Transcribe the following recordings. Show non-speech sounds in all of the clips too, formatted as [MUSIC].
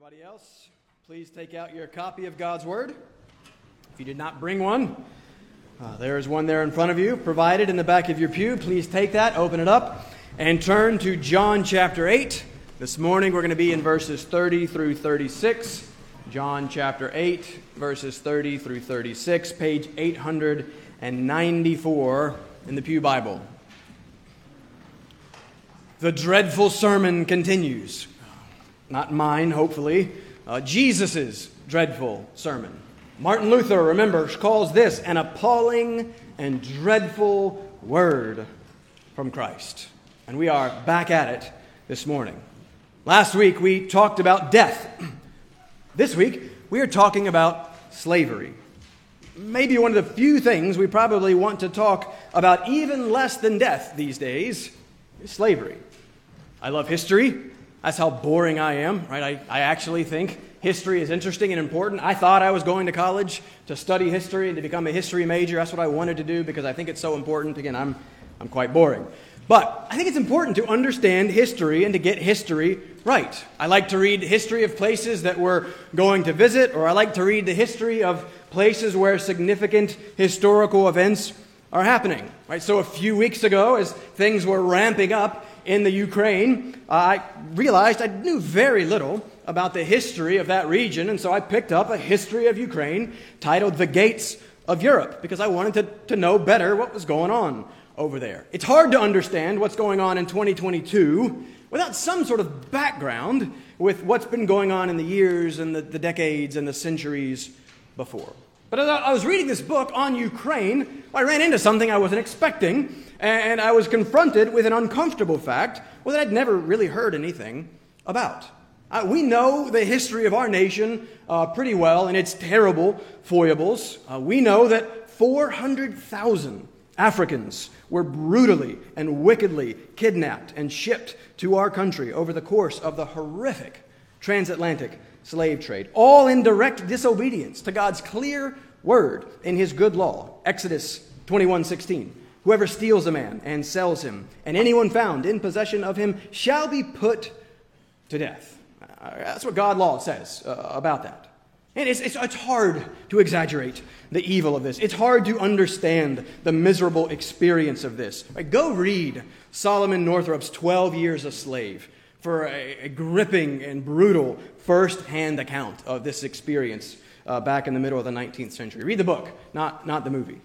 Everybody else, please take out your copy of God's Word. If you did not bring one, uh, there is one there in front of you, provided in the back of your pew. Please take that, open it up, and turn to John chapter 8. This morning we're going to be in verses 30 through 36. John chapter 8, verses 30 through 36, page 894 in the Pew Bible. The dreadful sermon continues not mine, hopefully, uh, Jesus' dreadful sermon. Martin Luther, remember, calls this an appalling and dreadful word from Christ. And we are back at it this morning. Last week we talked about death. [CLEARS THROAT] This week we are talking about slavery. Maybe one of the few things we probably want to talk about even less than death these days is slavery. I love history. That's how boring I am, right? I, I actually think history is interesting and important. I thought I was going to college to study history and to become a history major. That's what I wanted to do because I think it's so important. Again, I'm, I'm quite boring. But I think it's important to understand history and to get history right. I like to read history of places that we're going to visit, or I like to read the history of places where significant historical events are happening. Right? So a few weeks ago, as things were ramping up, in the Ukraine, uh, I realized I knew very little about the history of that region, and so I picked up a history of Ukraine titled The Gates of Europe because I wanted to, to know better what was going on over there. It's hard to understand what's going on in 2022 without some sort of background with what's been going on in the years and the, the decades and the centuries before. But as I was reading this book on Ukraine, I ran into something I wasn't expecting and I was confronted with an uncomfortable fact well, that I'd never really heard anything about. Uh, we know the history of our nation uh, pretty well and its terrible foibles. Uh, we know that 400,000 Africans were brutally and wickedly kidnapped and shipped to our country over the course of the horrific transatlantic slave trade, all in direct disobedience to God's clear word in his good law. Exodus 21:16. Whoever steals a man and sells him, and anyone found in possession of him, shall be put to death. Uh, that's what God law says uh, about that. And it's, it's, it's hard to exaggerate the evil of this. It's hard to understand the miserable experience of this. Right? Go read Solomon Northup's 12 Years a Slave for a, a gripping and brutal first hand account of this experience uh, back in the middle of the 19th century. Read the book, not, not the movie.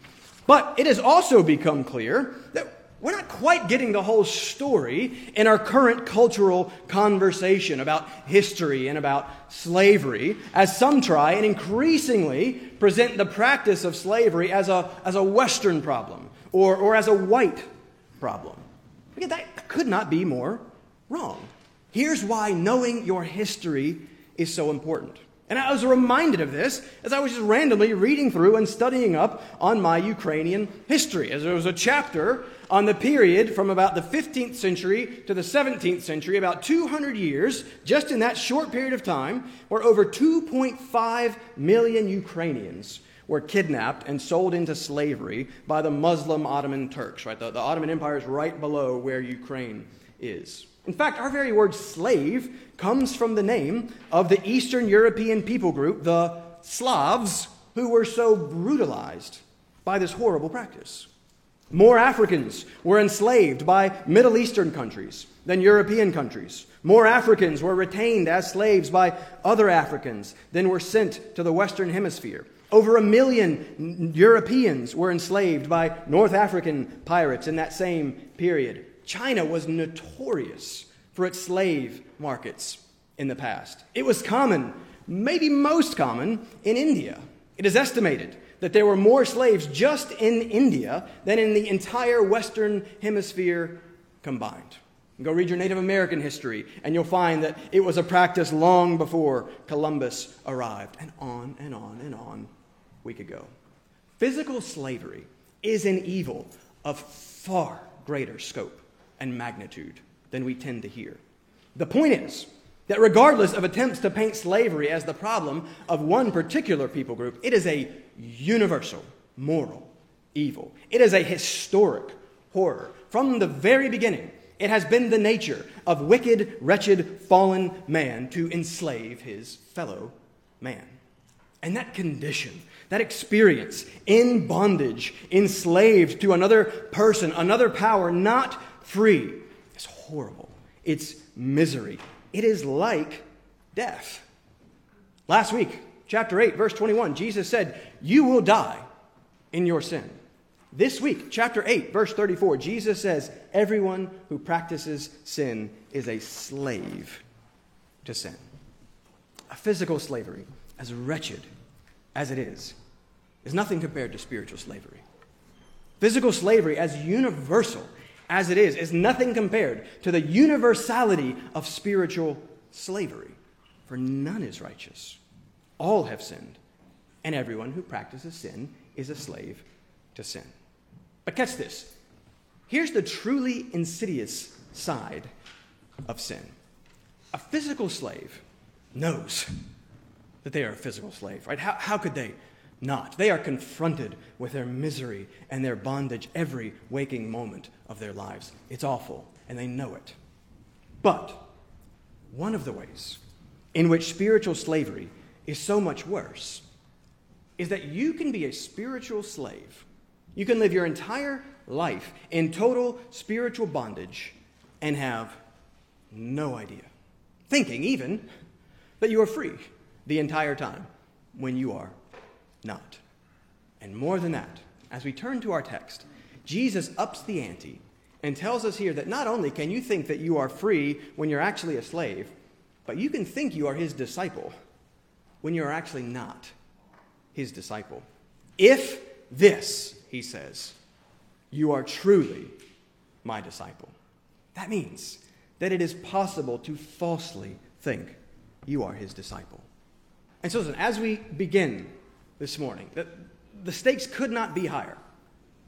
But it has also become clear that we're not quite getting the whole story in our current cultural conversation about history and about slavery, as some try and increasingly present the practice of slavery as a, as a Western problem or, or as a white problem. Again, that could not be more wrong. Here's why knowing your history is so important. And I was reminded of this as I was just randomly reading through and studying up on my Ukrainian history. As there was a chapter on the period from about the 15th century to the 17th century, about 200 years, just in that short period of time, where over 2.5 million Ukrainians were kidnapped and sold into slavery by the Muslim Ottoman Turks, right? The, the Ottoman Empire is right below where Ukraine is. In fact, our very word slave comes from the name of the Eastern European people group, the Slavs, who were so brutalized by this horrible practice. More Africans were enslaved by Middle Eastern countries than European countries. More Africans were retained as slaves by other Africans than were sent to the Western Hemisphere. Over a million Europeans were enslaved by North African pirates in that same period. China was notorious for its slave markets in the past. It was common, maybe most common, in India. It is estimated that there were more slaves just in India than in the entire Western Hemisphere combined. Go read your Native American history, and you'll find that it was a practice long before Columbus arrived, and on and on and on we could go. Physical slavery is an evil of far greater scope and magnitude than we tend to hear. The point is that regardless of attempts to paint slavery as the problem of one particular people group, it is a universal moral evil. It is a historic horror. From the very beginning, It has been the nature of wicked, wretched, fallen man to enslave his fellow man. And that condition, that experience in bondage, enslaved to another person, another power, not free, is horrible. It's misery. It is like death. Last week, chapter 8, verse 21, Jesus said, You will die in your sin. This week, chapter 8, verse 34, Jesus says, Everyone who practices sin is a slave to sin. A physical slavery, as wretched as it is, is nothing compared to spiritual slavery. Physical slavery, as universal as it is, is nothing compared to the universality of spiritual slavery. For none is righteous. All have sinned, and everyone who practices sin is a slave to sin. But catch this here's the truly insidious side of sin a physical slave knows that they are a physical slave, right? How, how could they not? They are confronted with their misery and their bondage every waking moment of their lives. It's awful, and they know it. But one of the ways in which spiritual slavery is so much worse is that you can be a spiritual slave you can live your entire life in total spiritual bondage and have no idea, thinking even that you are free the entire time when you are not. And more than that, as we turn to our text, Jesus ups the ante and tells us here that not only can you think that you are free when you're actually a slave, but you can think you are his disciple when you're actually not his disciple. If this he says, You are truly my disciple. That means that it is possible to falsely think you are his disciple. And so, listen, as we begin this morning, the, the stakes could not be higher.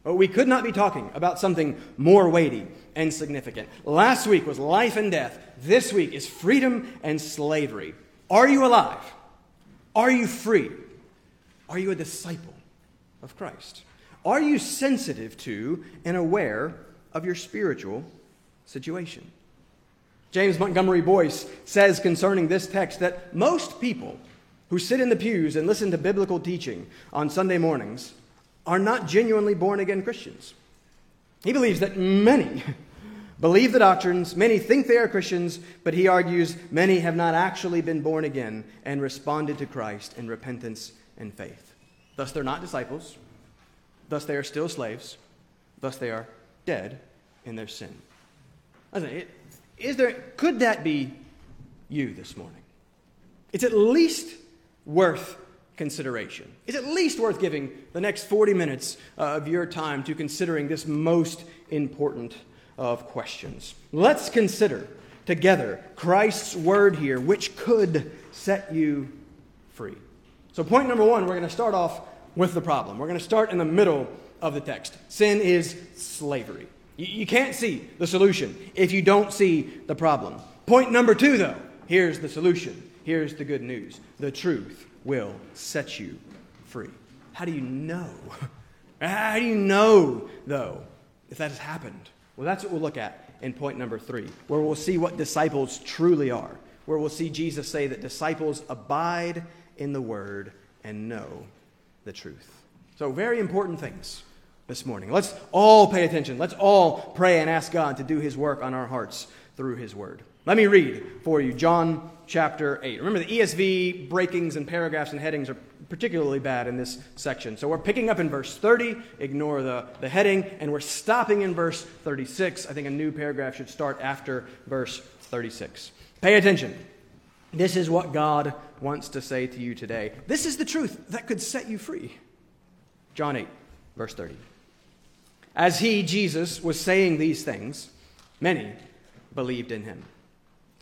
We could not be talking about something more weighty and significant. Last week was life and death. This week is freedom and slavery. Are you alive? Are you free? Are you a disciple of Christ? Are you sensitive to and aware of your spiritual situation? James Montgomery Boice says concerning this text that most people who sit in the pews and listen to biblical teaching on Sunday mornings are not genuinely born again Christians. He believes that many [LAUGHS] believe the doctrines, many think they are Christians, but he argues many have not actually been born again and responded to Christ in repentance and faith. Thus, they're not disciples, Thus, they are still slaves. Thus, they are dead in their sin. Is there, could that be you this morning? It's at least worth consideration. It's at least worth giving the next 40 minutes uh, of your time to considering this most important of questions. Let's consider together Christ's word here, which could set you free. So, point number one, we're going to start off with the problem. We're going to start in the middle of the text. Sin is slavery. You, you can't see the solution if you don't see the problem. Point number two, though, here's the solution. Here's the good news the truth will set you free. How do you know? [LAUGHS] How do you know, though, if that has happened? Well, that's what we'll look at in point number three, where we'll see what disciples truly are, where we'll see Jesus say that disciples abide in the word and know the truth. So, very important things this morning. Let's all pay attention. Let's all pray and ask God to do His work on our hearts through His Word. Let me read for you John chapter 8. Remember, the ESV breakings and paragraphs and headings are particularly bad in this section. So we're picking up in verse 30, ignore the, the heading, and we're stopping in verse 36. I think a new paragraph should start after verse 36. Pay attention. This is what God wants to say to you today. This is the truth that could set you free. John 8, verse 30. As he, Jesus, was saying these things, many believed in him.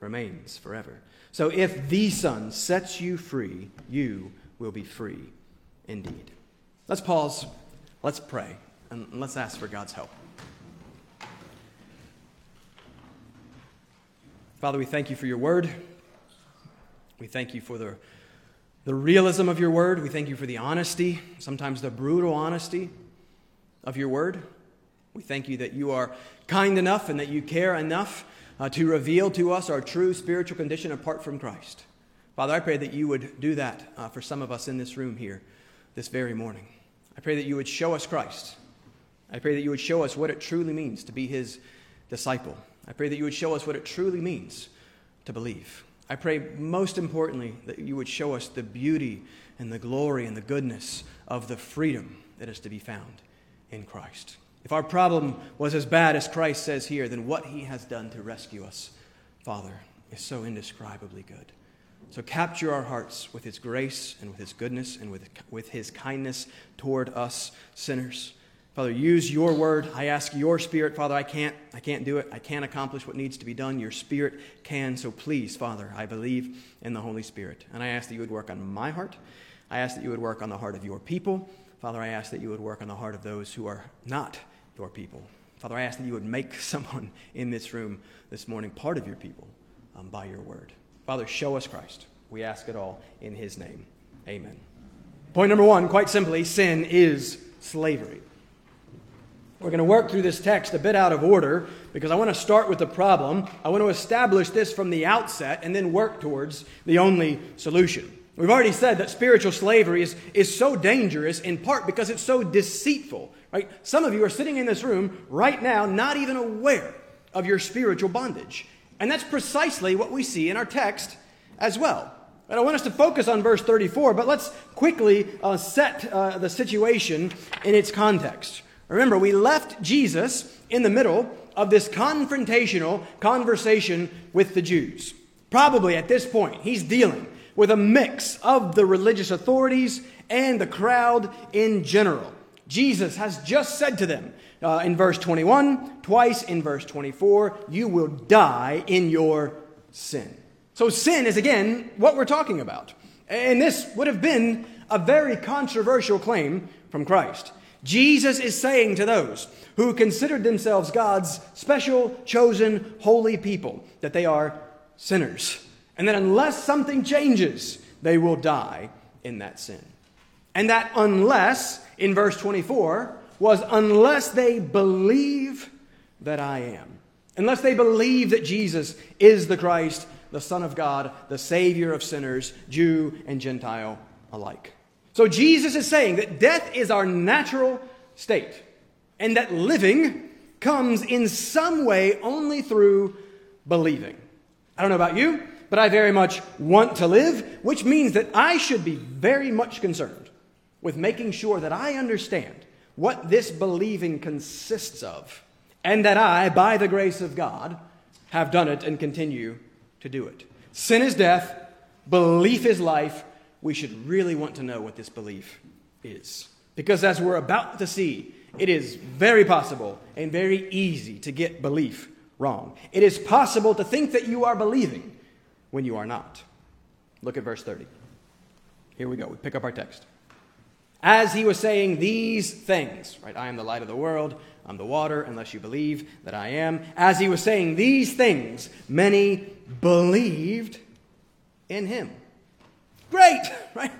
remains forever. So if the Son sets you free, you will be free indeed. Let's pause, let's pray, and let's ask for God's help. Father, we thank you for your word. We thank you for the, the realism of your word. We thank you for the honesty, sometimes the brutal honesty of your word. We thank you that you are kind enough and that you care enough uh, to reveal to us our true spiritual condition apart from Christ. Father, I pray that you would do that uh, for some of us in this room here this very morning. I pray that you would show us Christ. I pray that you would show us what it truly means to be his disciple. I pray that you would show us what it truly means to believe. I pray most importantly that you would show us the beauty and the glory and the goodness of the freedom that is to be found in Christ. If our problem was as bad as Christ says here, then what he has done to rescue us, Father, is so indescribably good. So capture our hearts with his grace and with his goodness and with, with his kindness toward us sinners. Father, use your word. I ask your spirit, Father. I can't, I can't do it. I can't accomplish what needs to be done. Your spirit can. So please, Father, I believe in the Holy Spirit. And I ask that you would work on my heart. I ask that you would work on the heart of your people. Father, I ask that you would work on the heart of those who are not your people. Father, I ask that you would make [LAUGHS] someone in this room this morning part of your people um, by your word. Father, show us Christ. We ask it all in his name. Amen. Point number one, quite simply, sin is slavery. We're going to work through this text a bit out of order because I want to start with the problem. I want to establish this from the outset and then work towards the only solution. We've already said that spiritual slavery is, is so dangerous in part because it's so deceitful. Right? Some of you are sitting in this room right now not even aware of your spiritual bondage. And that's precisely what we see in our text as well. And I want us to focus on verse 34, but let's quickly uh, set uh, the situation in its context. Remember, we left Jesus in the middle of this confrontational conversation with the Jews. Probably at this point, he's dealing with a mix of the religious authorities and the crowd in general. Jesus has just said to them uh, in verse 21, twice in verse 24, you will die in your sin. So, sin is again what we're talking about. And this would have been a very controversial claim from Christ. Jesus is saying to those who considered themselves God's special, chosen, holy people that they are sinners. And that unless something changes, they will die in that sin. And that unless, in verse 24, was unless they believe that I am. Unless they believe that Jesus is the Christ, the Son of God, the Savior of sinners, Jew and Gentile alike. So Jesus is saying that death is our natural state, and that living comes in some way only through believing. I don't know about you, but I very much want to live, which means that I should be very much concerned with making sure that I understand what this believing consists of, and that I, by the grace of God, have done it and continue to do it. Sin is death, belief is life, we should really want to know what this belief is. Because as we're about to see, it is very possible and very easy to get belief wrong. It is possible to think that you are believing when you are not. Look at verse 30. Here we go. We pick up our text. As he was saying these things, right? I am the light of the world. I'm the water, unless you believe that I am. As he was saying these things, many believed in him. Great, [LAUGHS] right?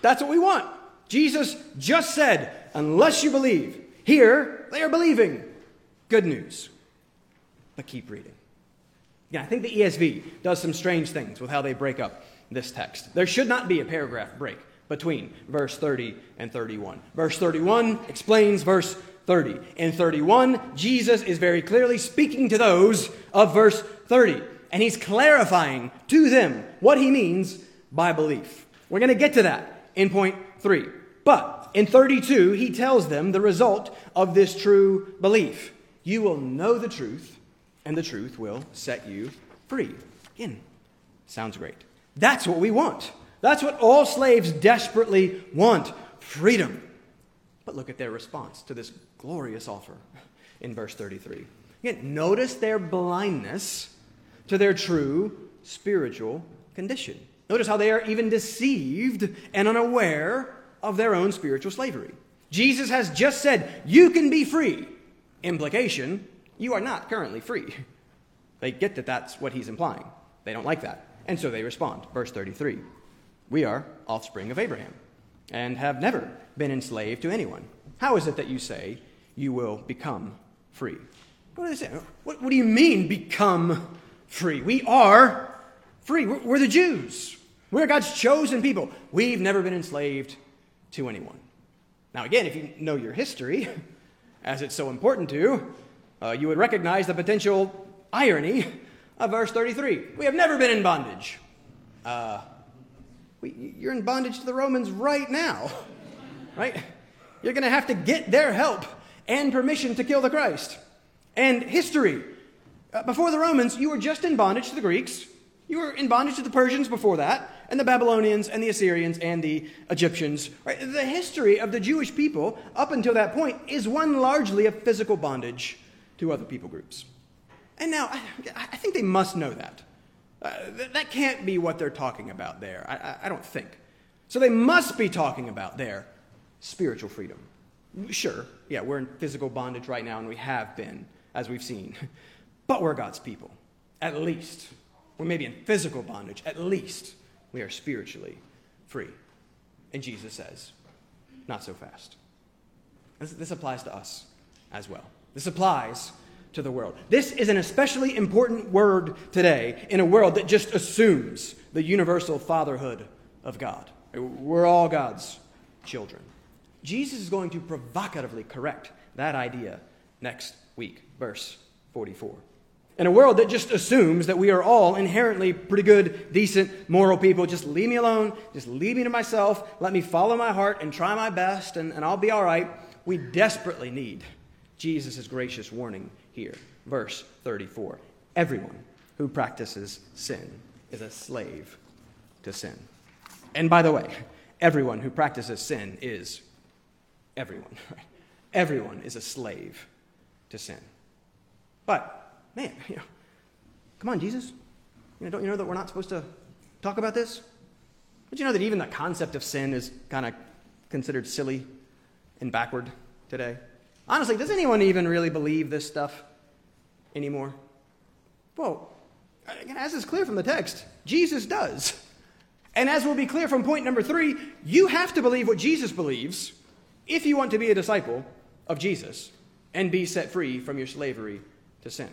That's what we want. Jesus just said, unless you believe. Here, they are believing. Good news. But keep reading. Yeah, I think the ESV does some strange things with how they break up this text. There should not be a paragraph break between verse 30 and 31. Verse 31 explains verse 30. In 31, Jesus is very clearly speaking to those of verse 30, and he's clarifying to them what he means by belief. We're going to get to that in point three. But in 32, he tells them the result of this true belief. You will know the truth, and the truth will set you free. Again, sounds great. That's what we want. That's what all slaves desperately want freedom. But look at their response to this glorious offer in verse 33. Again, notice their blindness to their true spiritual condition. Notice how they are even deceived and unaware of their own spiritual slavery. Jesus has just said, You can be free. Implication, you are not currently free. They get that that's what he's implying. They don't like that. And so they respond. Verse 33 We are offspring of Abraham and have never been enslaved to anyone. How is it that you say you will become free? What do they say? What, what do you mean, become free? We are free. We're, we're the Jews. We're God's chosen people. We've never been enslaved to anyone. Now, again, if you know your history, [LAUGHS] as it's so important to, uh, you would recognize the potential irony of verse 33. We have never been in bondage. Uh, we, you're in bondage to the Romans right now, right? You're going to have to get their help and permission to kill the Christ. And history. Uh, before the Romans, you were just in bondage to the Greeks. You were in bondage to the Persians before that, and the Babylonians, and the Assyrians, and the Egyptians. Right? The history of the Jewish people up until that point is one largely of physical bondage to other people groups. And now, I, I think they must know that. Uh, th- that can't be what they're talking about there. I, I, I don't think. So they must be talking about their spiritual freedom. Sure, yeah, we're in physical bondage right now, and we have been, as we've seen. [LAUGHS] But we're God's people, at least. We may be in physical bondage, at least we are spiritually free. And Jesus says, not so fast. This, this applies to us as well. This applies to the world. This is an especially important word today in a world that just assumes the universal fatherhood of God. We're all God's children. Jesus is going to provocatively correct that idea next week, verse 44 in a world that just assumes that we are all inherently pretty good, decent, moral people. Just leave me alone. Just leave me to myself. Let me follow my heart and try my best, and, and I'll be all right. We desperately need Jesus' gracious warning here. Verse 34 Everyone who practices sin is a slave to sin. And by the way, everyone who practices sin is everyone. Right? [LAUGHS] Everyone is a slave to sin. But man, [LAUGHS] you know, come on, Jesus. You know, don't you know that we're not supposed to talk about this? Don't you know that even the concept of sin is kind of considered silly and backward today? Honestly, does anyone even really believe this stuff anymore? Well, as is clear from the text, Jesus does. And as will be clear from point number three, you have to believe what Jesus believes if you want to be a disciple of Jesus and be set free from your slavery to sin.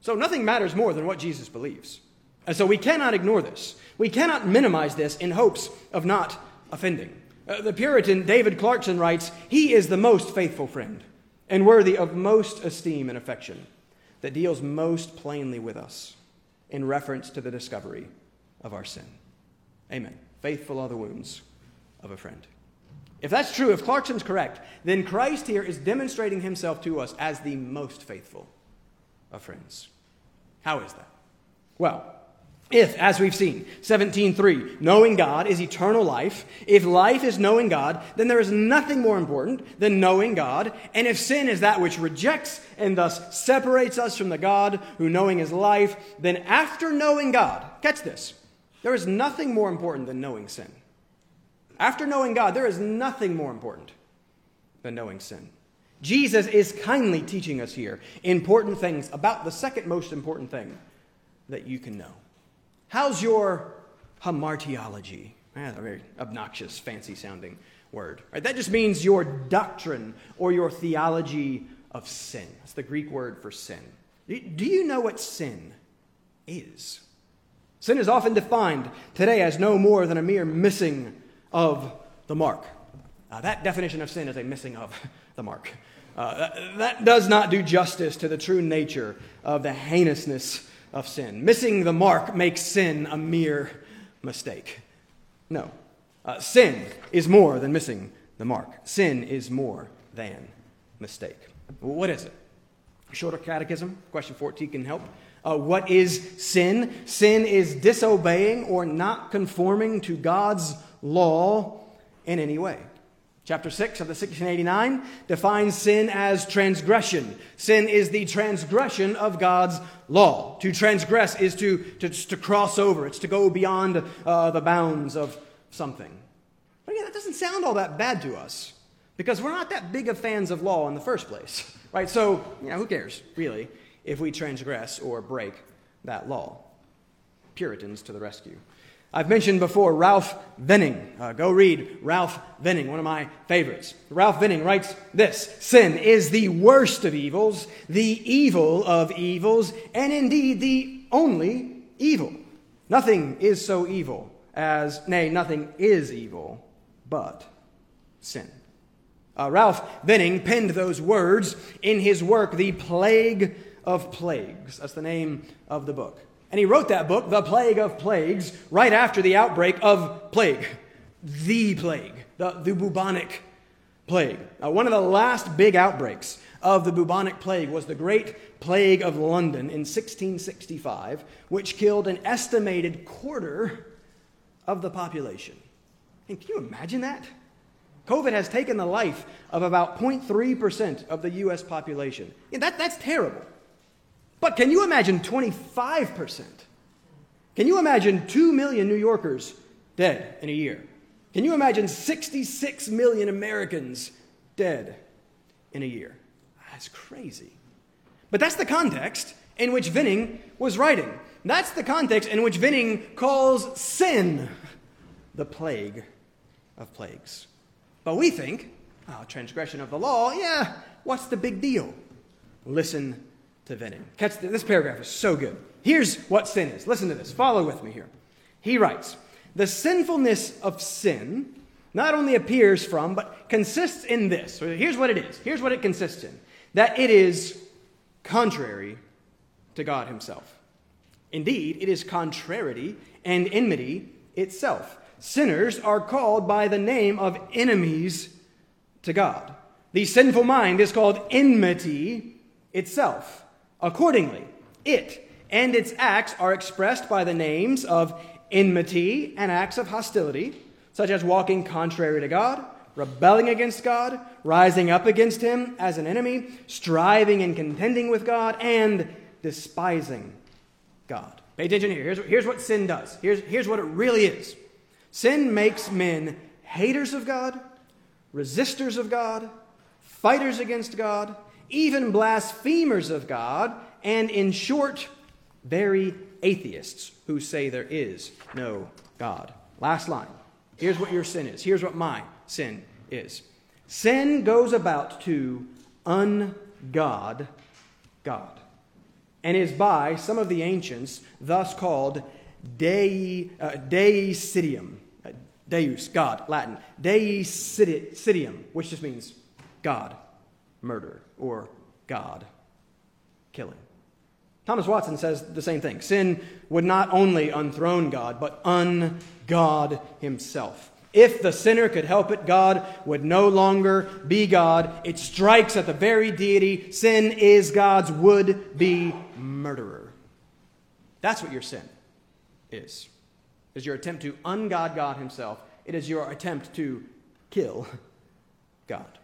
So nothing matters more than what Jesus believes. And so we cannot ignore this. We cannot minimize this in hopes of not offending. Uh, the Puritan David Clarkson writes He is the most faithful friend and worthy of most esteem and affection that deals most plainly with us in reference to the discovery of our sin. Amen. Faithful are the wounds of a friend. If that's true, if Clarkson's correct, then Christ here is demonstrating himself to us as the most faithful of friends. How is that? Well, if, as we've seen, 17.3, knowing God is eternal life, if life is knowing God, then there is nothing more important than knowing God. And if sin is that which rejects and thus separates us from the God who knowing is life, then after knowing God, catch this, there is nothing more important than knowing sin. After knowing God, there is nothing more important than knowing sin. Jesus is kindly teaching us here important things about the second most important thing that you can know. How's your hamartiology? Eh, a very obnoxious, fancy sounding word. Right? That just means your doctrine or your theology of sin. That's the Greek word for sin. Do you know what sin is? Sin is often defined today as no more than a mere missing of the mark. Uh, that definition of sin is a missing of [LAUGHS] the mark. Uh, that, that does not do justice to the true nature of the heinousness of sin. Missing the mark makes sin a mere mistake. No. Uh, sin is more than missing the mark, sin is more than mistake. What is it? Shorter Catechism, question 14 can help. Uh, what is sin? Sin is disobeying or not conforming to God's law in any way. Chapter 6 of the 1689 defines sin as transgression. Sin is the transgression of God's law. To transgress is to, to, to cross over, it's to go beyond uh, the bounds of something. But again, that doesn't sound all that bad to us because we're not that big of fans of law in the first place, [LAUGHS] right? So, you know, who cares, really, if we transgress or break that law? Puritans to the rescue. I've mentioned before Ralph Venning. Uh, go read Ralph Venning, one of my favorites. Ralph Venning writes this Sin is the worst of evils, the evil of evils, and indeed the only evil. Nothing is so evil as, nay, nothing is evil but sin. Uh, Ralph Venning penned those words in his work, The Plague of Plagues. That's the name of the book. And he wrote that book, The Plague of Plagues, right after the outbreak of plague, the plague, the, the bubonic plague. Now, one of the last big outbreaks of the bubonic plague was the Great Plague of London in 1665, which killed an estimated quarter of the population. And can you imagine that? COVID has taken the life of about 0.3% of the U.S. population. Yeah, that, that's terrible. But can you imagine 25%? Can you imagine 2 million New Yorkers dead in a year? Can you imagine 66 million Americans dead in a year? That's crazy. But that's the context in which Venning was writing. That's the context in which Venning calls sin the plague of plagues. But we think, oh, transgression of the law, yeah, what's the big deal? Listen to Venning. Catch this paragraph is so good. Here's what sin is. Listen to this. Follow with me here. He writes The sinfulness of sin not only appears from, but consists in this. So here's what it is. Here's what it consists in that it is contrary to God Himself. Indeed, it is contrariety and enmity itself. Sinners are called by the name of enemies to God. The sinful mind is called enmity itself. Accordingly, it and its acts are expressed by the names of enmity and acts of hostility, such as walking contrary to God, rebelling against God, rising up against Him as an enemy, striving and contending with God, and despising God. Pay attention here. Here's, here's what sin does. Here's, here's what it really is sin makes men haters of God, resistors of God, fighters against God, even blasphemers of God, and in short, very atheists who say there is no God. Last line. Here's what your sin is. Here's what my sin is. Sin goes about to ungod God, and is by some of the ancients thus called Dei, uh, Deicidium. Uh, Deus, God, Latin. Deicidium, which just means God, murder or God killing. Thomas Watson says the same thing. Sin would not only unthrone God, but ungod himself. If the sinner could help it, God would no longer be God. It strikes at the very deity. Sin is God's would be murderer. That's what your sin is. Is your attempt to ungod God himself. It is your attempt to kill [LAUGHS] God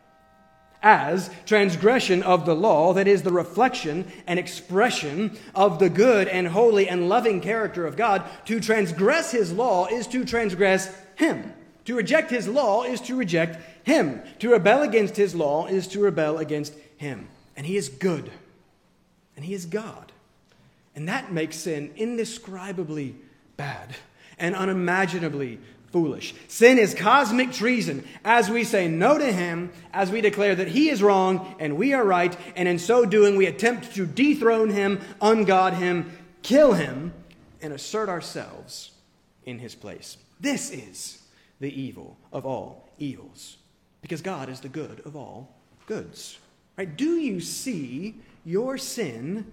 as transgression of the law, that is, the reflection and expression of the good and holy and loving character of God. To transgress his law is to transgress him. To reject his law is to reject him. To rebel against his law is to rebel against him. And he is good. And he is God. And that makes sin indescribably bad and unimaginably foolish. Sin is cosmic treason as we say no to him, as we declare that he is wrong and we are right, and in so doing we attempt to dethrone him, ungod him, kill him, and assert ourselves in his place. This is the evil of all evils, because God is the good of all goods. Right? Do you see your sin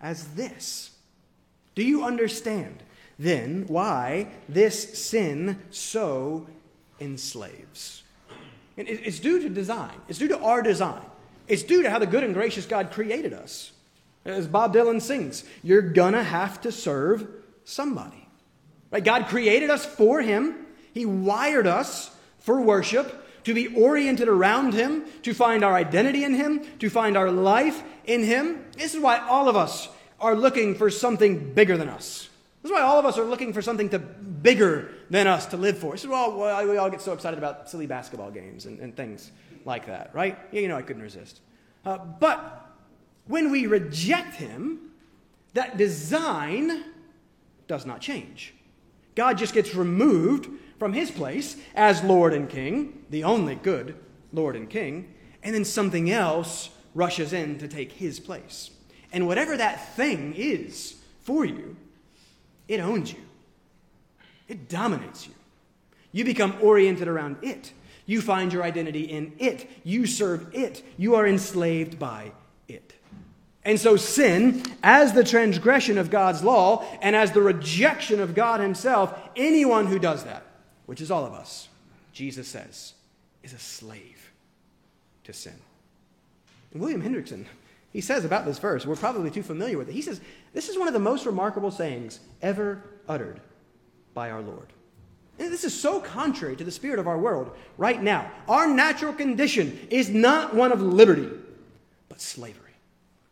as this? Do you understand then why this sin so enslaves. it's due to design, it's due to our design, it's due to how the good and gracious God created us. As Bob Dylan sings, you're gonna have to serve somebody. Right? God created us for Him, He wired us for worship. to be oriented around Him, to find our identity in Him, to find our life in Him. This is why all of us are looking for something bigger than us. This is why all of us are looking for something to bigger than us to live for. This is why we all get so excited about silly basketball games and, and things like that, right? Yeah, You know, I couldn't resist. Uh, but when we reject Him, that design does not change. God just gets removed from his place as Lord and King, the only good Lord and King, and then something else rushes in to take his place. And whatever that thing is for you, it owns you, it dominates you. You become oriented around it. You find your identity in it. You serve it. You are enslaved by it. And so, sin, as the transgression of God's law and as the rejection of God Himself, anyone who does that, which is all of us, Jesus says, is a slave to sin. And William Hendriksen, he says about this verse, we're probably too familiar with it. He says, This is one of the most remarkable sayings ever uttered by our Lord. And this is so contrary to the spirit of our world right now. Our natural condition is not one of liberty, but slavery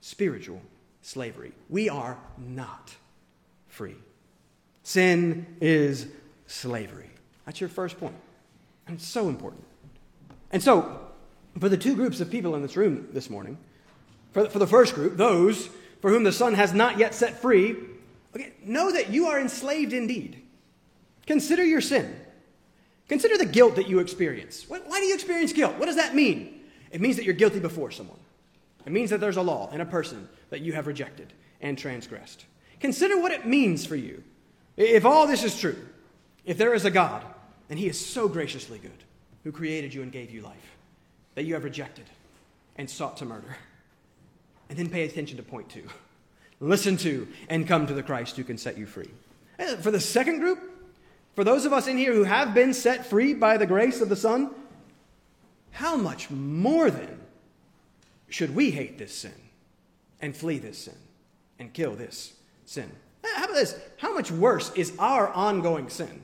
spiritual slavery. We are not free. Sin is slavery. That's your first point. And it's so important. And so, for the two groups of people in this room this morning, for the, for the first group, those for whom the Son has not yet set free, okay, know that you are enslaved indeed. Consider your sin. Consider the guilt that you experience. Why do you experience guilt? What does that mean? It means that you're guilty before someone. It means that there's a law and a person that you have rejected and transgressed. Consider what it means for you. If all this is true, if there is a God, and He is so graciously good, who created you and gave you life, that you have rejected and sought to murder. And then pay attention to point two. Listen to and come to the Christ who can set you free. For the second group, for those of us in here who have been set free by the grace of the Son, how much more then should we hate this sin and flee this sin and kill this sin? How about this? How much worse is our ongoing sin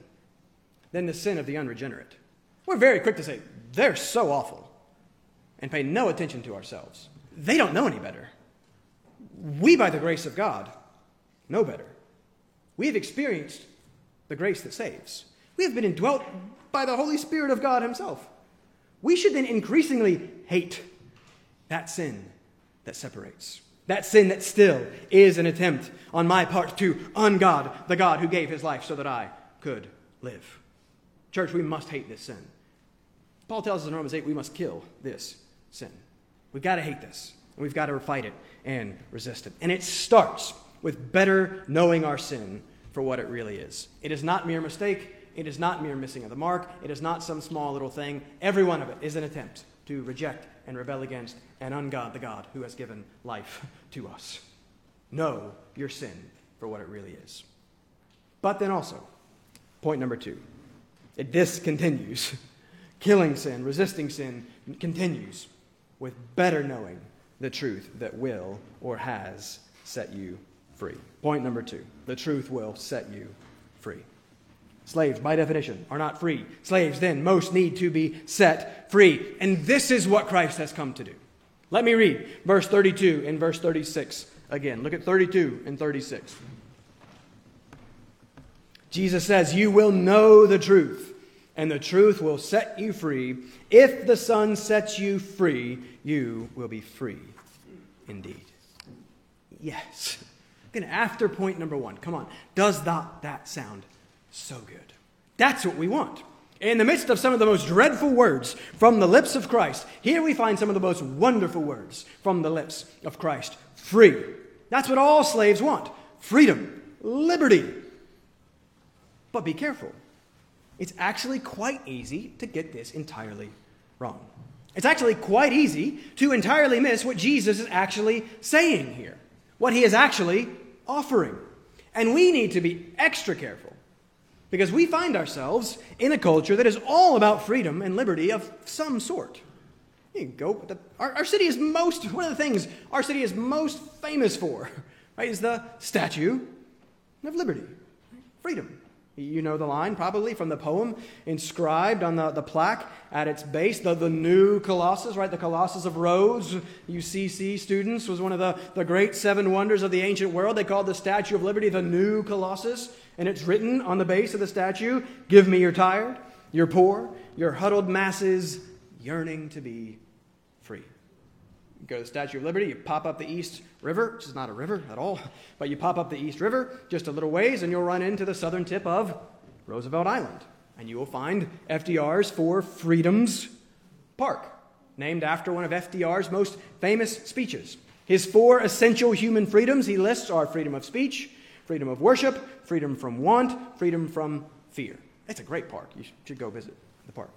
than the sin of the unregenerate? We're very quick to say, they're so awful and pay no attention to ourselves. They don't know any better. We, by the grace of God, know better. We have experienced the grace that saves. We have been indwelt by the Holy Spirit of God Himself. We should then increasingly hate that sin that separates. That sin that still is an attempt on my part to ungod the God who gave his life so that I could live. Church, we must hate this sin. Paul tells us in Romans 8 we must kill this sin. We've got to hate this, we've got to fight it and resist it. And it starts with better knowing our sin for what it really is. It is not mere mistake, it is not mere missing of the mark, it is not some small little thing. Every one of it is an attempt to reject and rebel against and ungod the God who has given life [LAUGHS] to us. Know your sin for what it really is. But then also, point number two, it, this continues. [LAUGHS] Killing sin, resisting sin continues with better knowing the truth that will or has set you free. Point number two the truth will set you free. Slaves, by definition, are not free. Slaves, then, most need to be set free. And this is what Christ has come to do. Let me read verse 32 and verse 36 again. Look at 32 and 36. Jesus says, You will know the truth, and the truth will set you free. If the Son sets you free, you will be free indeed. Yes. Again, after point number one, come on. Does that, that sound so good. That's what we want. In the midst of some of the most dreadful words from the lips of Christ, here we find some of the most wonderful words from the lips of Christ free. That's what all slaves want freedom, liberty. But be careful. It's actually quite easy to get this entirely wrong. It's actually quite easy to entirely miss what Jesus is actually saying here, what he is actually offering. And we need to be extra careful because we find ourselves in a culture that is all about freedom and liberty of some sort. You go, our, our city is most, one of the things our city is most famous for, [LAUGHS] right, is the Statue of Liberty. Freedom. You know the line probably from the poem inscribed on the, the plaque at its base, the, the new Colossus, right? The Colossus of Rhodes. UCC students was one of the, the great seven wonders of the ancient world. They called the Statue of Liberty the new Colossus. And it's written on the base of the statue Give me your tired, your poor, your huddled masses yearning to be. You go to the Statue of Liberty, you pop up the East River, which is not a river at all, [LAUGHS] but you pop up the East River just a little ways, and you'll run into the southern tip of Roosevelt Island. And you will find FDR's Four Freedoms Park, named after one of FDR's most famous speeches. His four essential human freedoms he lists are freedom of speech, freedom of worship, freedom from want, freedom from fear. It's a great park. You should go visit the park.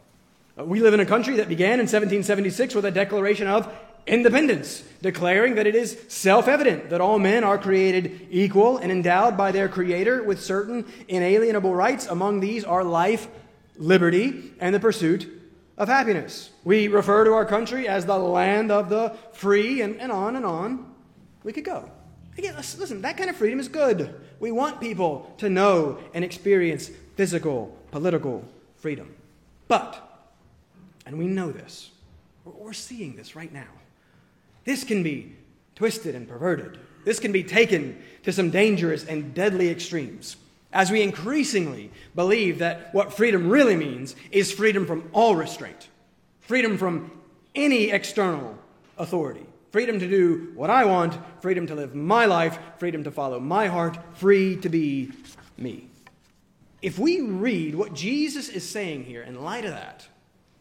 Uh, we live in a country that began in 1776 with a declaration of independence, declaring that it is self evident that all men are created equal and endowed by their Creator with certain inalienable rights. Among these are life, liberty, and the pursuit of happiness. We refer to our country as the land of the free, and, and on and on we could go. Again, listen, that kind of freedom is good. We want people to know and experience physical, political freedom. But, and we know this, we're seeing this right now. This can be twisted and perverted. This can be taken to some dangerous and deadly extremes as we increasingly believe that what freedom really means is freedom from all restraint, freedom from any external authority, freedom to do what I want, freedom to live my life, freedom to follow my heart, free to be me. If we read what Jesus is saying here in light of that,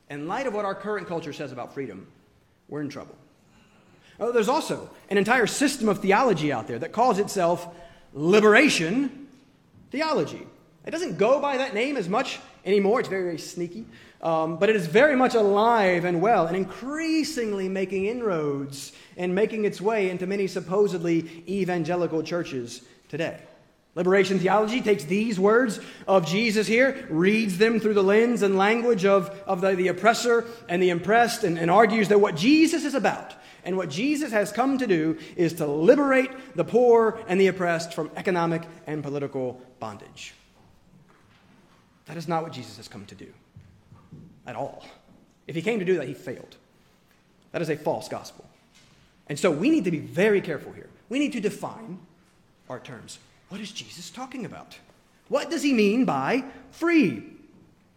in light of what our current culture says about freedom, we're in trouble. Oh, there's also an entire system of theology out there that calls itself liberation theology. It doesn't go by that name as much anymore. It's very, very sneaky. Um, but it is very much alive and well and increasingly making inroads and making its way into many supposedly evangelical churches today. Liberation theology takes these words of Jesus here, reads them through the lens and language of, of the, the oppressor and the impressed, and, and argues that what Jesus is about and what Jesus has come to do is to liberate the poor and the oppressed from economic and political bondage. That is not what Jesus has come to do at all. If he came to do that, he failed. That is a false gospel. And so we need to be very careful here. We need to define our terms. What is Jesus talking about? What does he mean by free?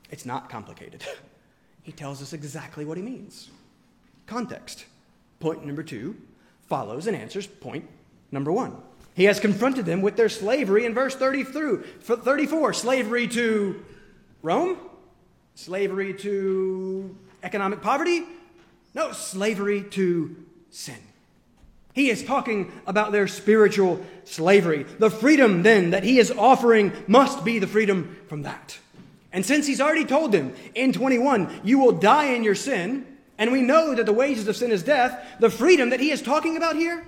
It's not complicated. [LAUGHS] He tells us exactly what he means. Context. Point number two follows and answers point number one. He has confronted them with their slavery in verse 30 through 34. Slavery to Rome? Slavery to economic poverty? No, slavery to sin. He is talking about their spiritual slavery. The freedom then that he is offering must be the freedom from that. And since he's already told them in 21, you will die in your sin, and we know that the wages of sin is death, the freedom that he is talking about here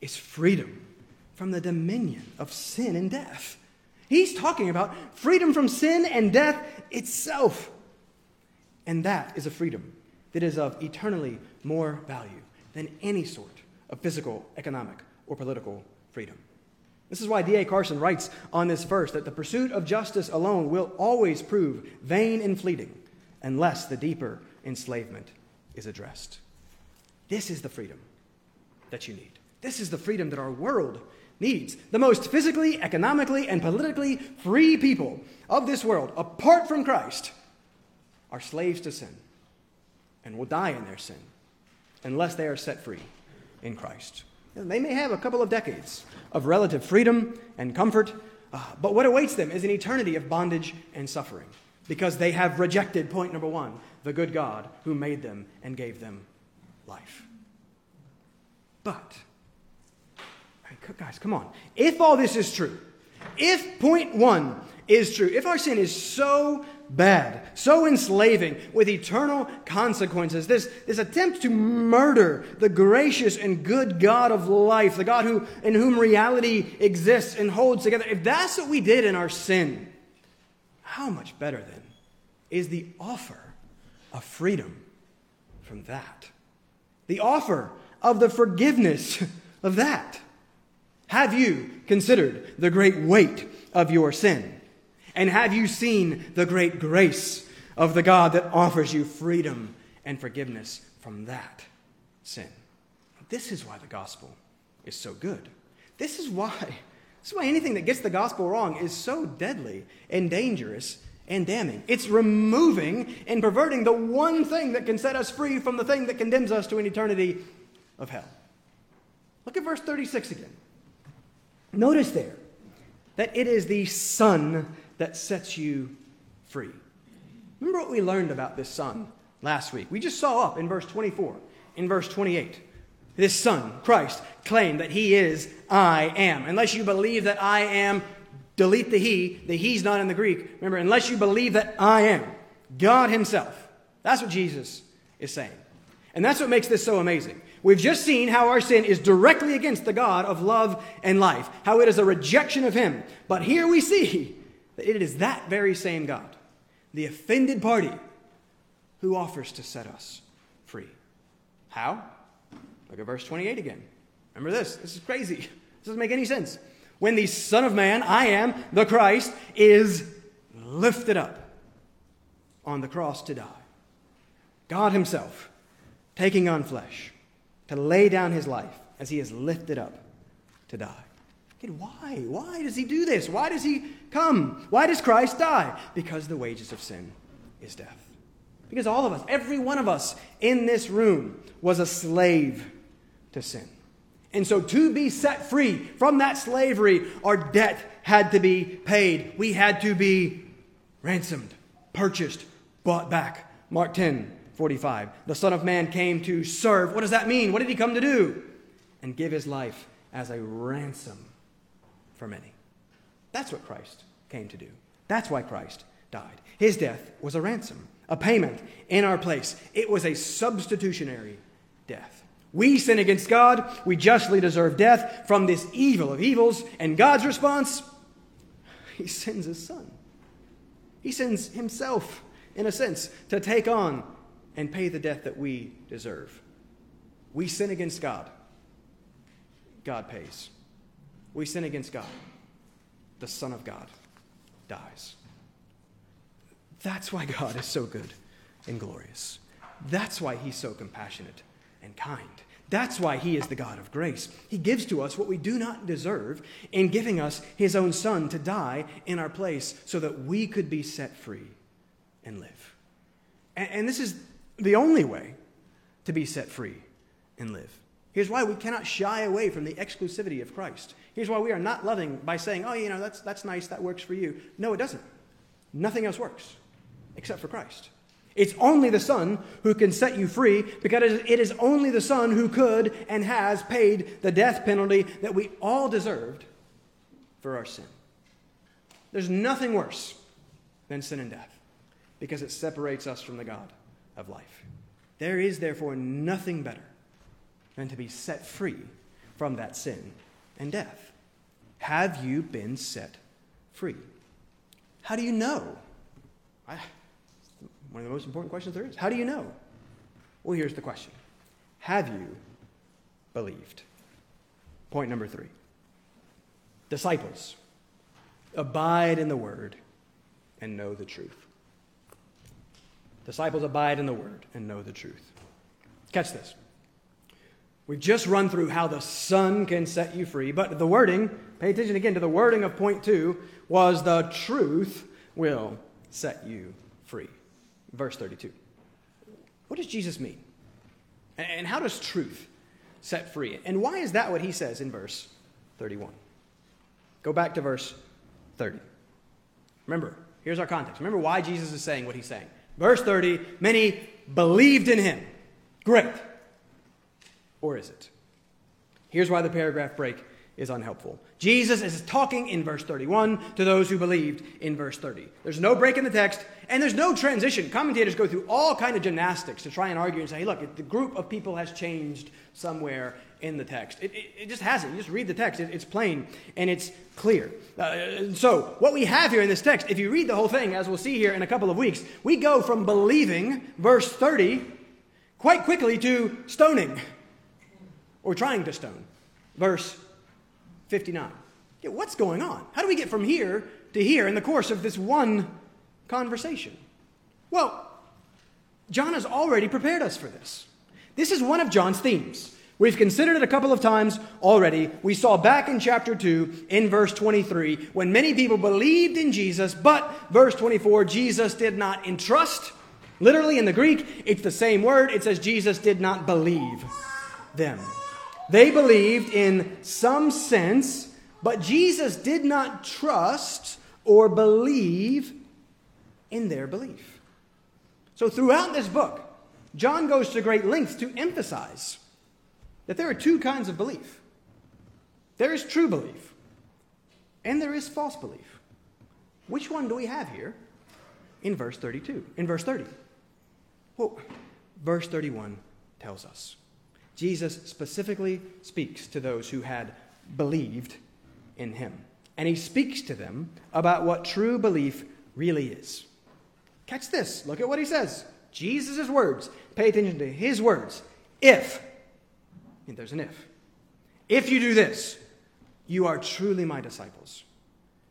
is freedom from the dominion of sin and death. He's talking about freedom from sin and death itself. And that is a freedom that is of eternally more value than any sort of physical, economic, or political freedom. This is why D.A. Carson writes on this verse that the pursuit of justice alone will always prove vain and fleeting unless the deeper enslavement is addressed. This is the freedom that you need. This is the freedom that our world needs. The most physically, economically, and politically free people of this world, apart from Christ, are slaves to sin and will die in their sin unless they are set free in Christ. They may have a couple of decades of relative freedom and comfort, uh, but what awaits them is an eternity of bondage and suffering because they have rejected point number one the good God who made them and gave them life. But, guys, come on. If all this is true, if point one is true, if our sin is so bad, so enslaving, with eternal consequences, this, this attempt to murder the gracious and good God of life, the God who, in whom reality exists and holds together, if that's what we did in our sin, how much better then is the offer of freedom from that? The offer of the forgiveness of that. Have you considered the great weight of your sin? And have you seen the great grace of the God that offers you freedom and forgiveness from that sin? This is why the gospel is so good. This is why. This is why anything that gets the gospel wrong is so deadly and dangerous and damning. It's removing and perverting the one thing that can set us free from the thing that condemns us to an eternity of hell. Look at verse 36 again. Notice there that it is the Son that sets you free. Remember what we learned about this Son last week? We just saw up in verse 24, in verse 28. This Son, Christ, claimed that He is I am. Unless you believe that I am, delete the He. The He's not in the Greek. Remember, unless you believe that I am, God Himself. That's what Jesus is saying. And that's what makes this so amazing. We've just seen how our sin is directly against the God of love and life, how it is a rejection of Him. But here we see that it is that very same God, the offended party, who offers to set us free. How? Look at verse 28 again. Remember this. This is crazy. This doesn't make any sense. When the Son of Man, I am, the Christ, is lifted up on the cross to die. God Himself taking on flesh to lay down His life as He is lifted up to die. Okay, why? Why does He do this? Why does He come? Why does Christ die? Because the wages of sin is death. Because all of us, every one of us in this room, was a slave to sin. And so, to be set free from that slavery, our debt had to be paid. We had to be ransomed, purchased, bought back. Mark 10 45. The Son of Man came to serve. What does that mean? What did he come to do? And give his life as a ransom for many. That's what Christ came to do. That's why Christ died. His death was a ransom, a payment in our place. It was a substitutionary death. We sin against God. We justly deserve death from this evil of evils. And God's response? He sends His Son. He sends Himself, in a sense, to take on and pay the death that we deserve. We sin against God. God pays. We sin against God. The Son of God dies. That's why God is so good and glorious. That's why He's so compassionate and kind. That's why he is the God of grace. He gives to us what we do not deserve in giving us his own son to die in our place so that we could be set free and live. And, and this is the only way to be set free and live. Here's why we cannot shy away from the exclusivity of Christ. Here's why we are not loving by saying, oh, you know, that's, that's nice, that works for you. No, it doesn't. Nothing else works except for Christ. It's only the Son who can set you free because it is only the Son who could and has paid the death penalty that we all deserved for our sin. There's nothing worse than sin and death because it separates us from the God of life. There is therefore nothing better than to be set free from that sin and death. Have you been set free? How do you know? I, one of the most important questions there is. How do you know? Well, here's the question Have you believed? Point number three Disciples, abide in the word and know the truth. Disciples, abide in the word and know the truth. Catch this. We've just run through how the Son can set you free, but the wording, pay attention again to the wording of point two, was the truth will set you free verse 32. What does Jesus mean? And how does truth set free? And why is that what he says in verse 31? Go back to verse 30. Remember, here's our context. Remember why Jesus is saying what he's saying. Verse 30 many believed in him. Great. Or is it? Here's why the paragraph break is unhelpful. Jesus is talking in verse 31 to those who believed in verse 30. There's no break in the text, and there's no transition. Commentators go through all kind of gymnastics to try and argue and say, hey, look, the group of people has changed somewhere in the text. It, it, it just hasn't. You just read the text, it, it's plain and it's clear. Uh, so, what we have here in this text, if you read the whole thing, as we'll see here in a couple of weeks, we go from believing, verse 30, quite quickly to stoning, or trying to stone, verse 59. Yeah, what's going on? How do we get from here to here in the course of this one conversation? Well, John has already prepared us for this. This is one of John's themes. We've considered it a couple of times already. We saw back in chapter 2, in verse 23, when many people believed in Jesus, but, verse 24, Jesus did not entrust. Literally in the Greek, it's the same word. It says Jesus did not believe them. They believed in some sense, but Jesus did not trust or believe in their belief. So, throughout this book, John goes to great lengths to emphasize that there are two kinds of belief there is true belief, and there is false belief. Which one do we have here in verse 32? In verse 30? Well, verse 31 tells us. Jesus specifically speaks to those who had believed in him. And he speaks to them about what true belief really is. Catch this. Look at what he says. Jesus' words. Pay attention to his words. If there's an if. If you do this, you are truly my disciples.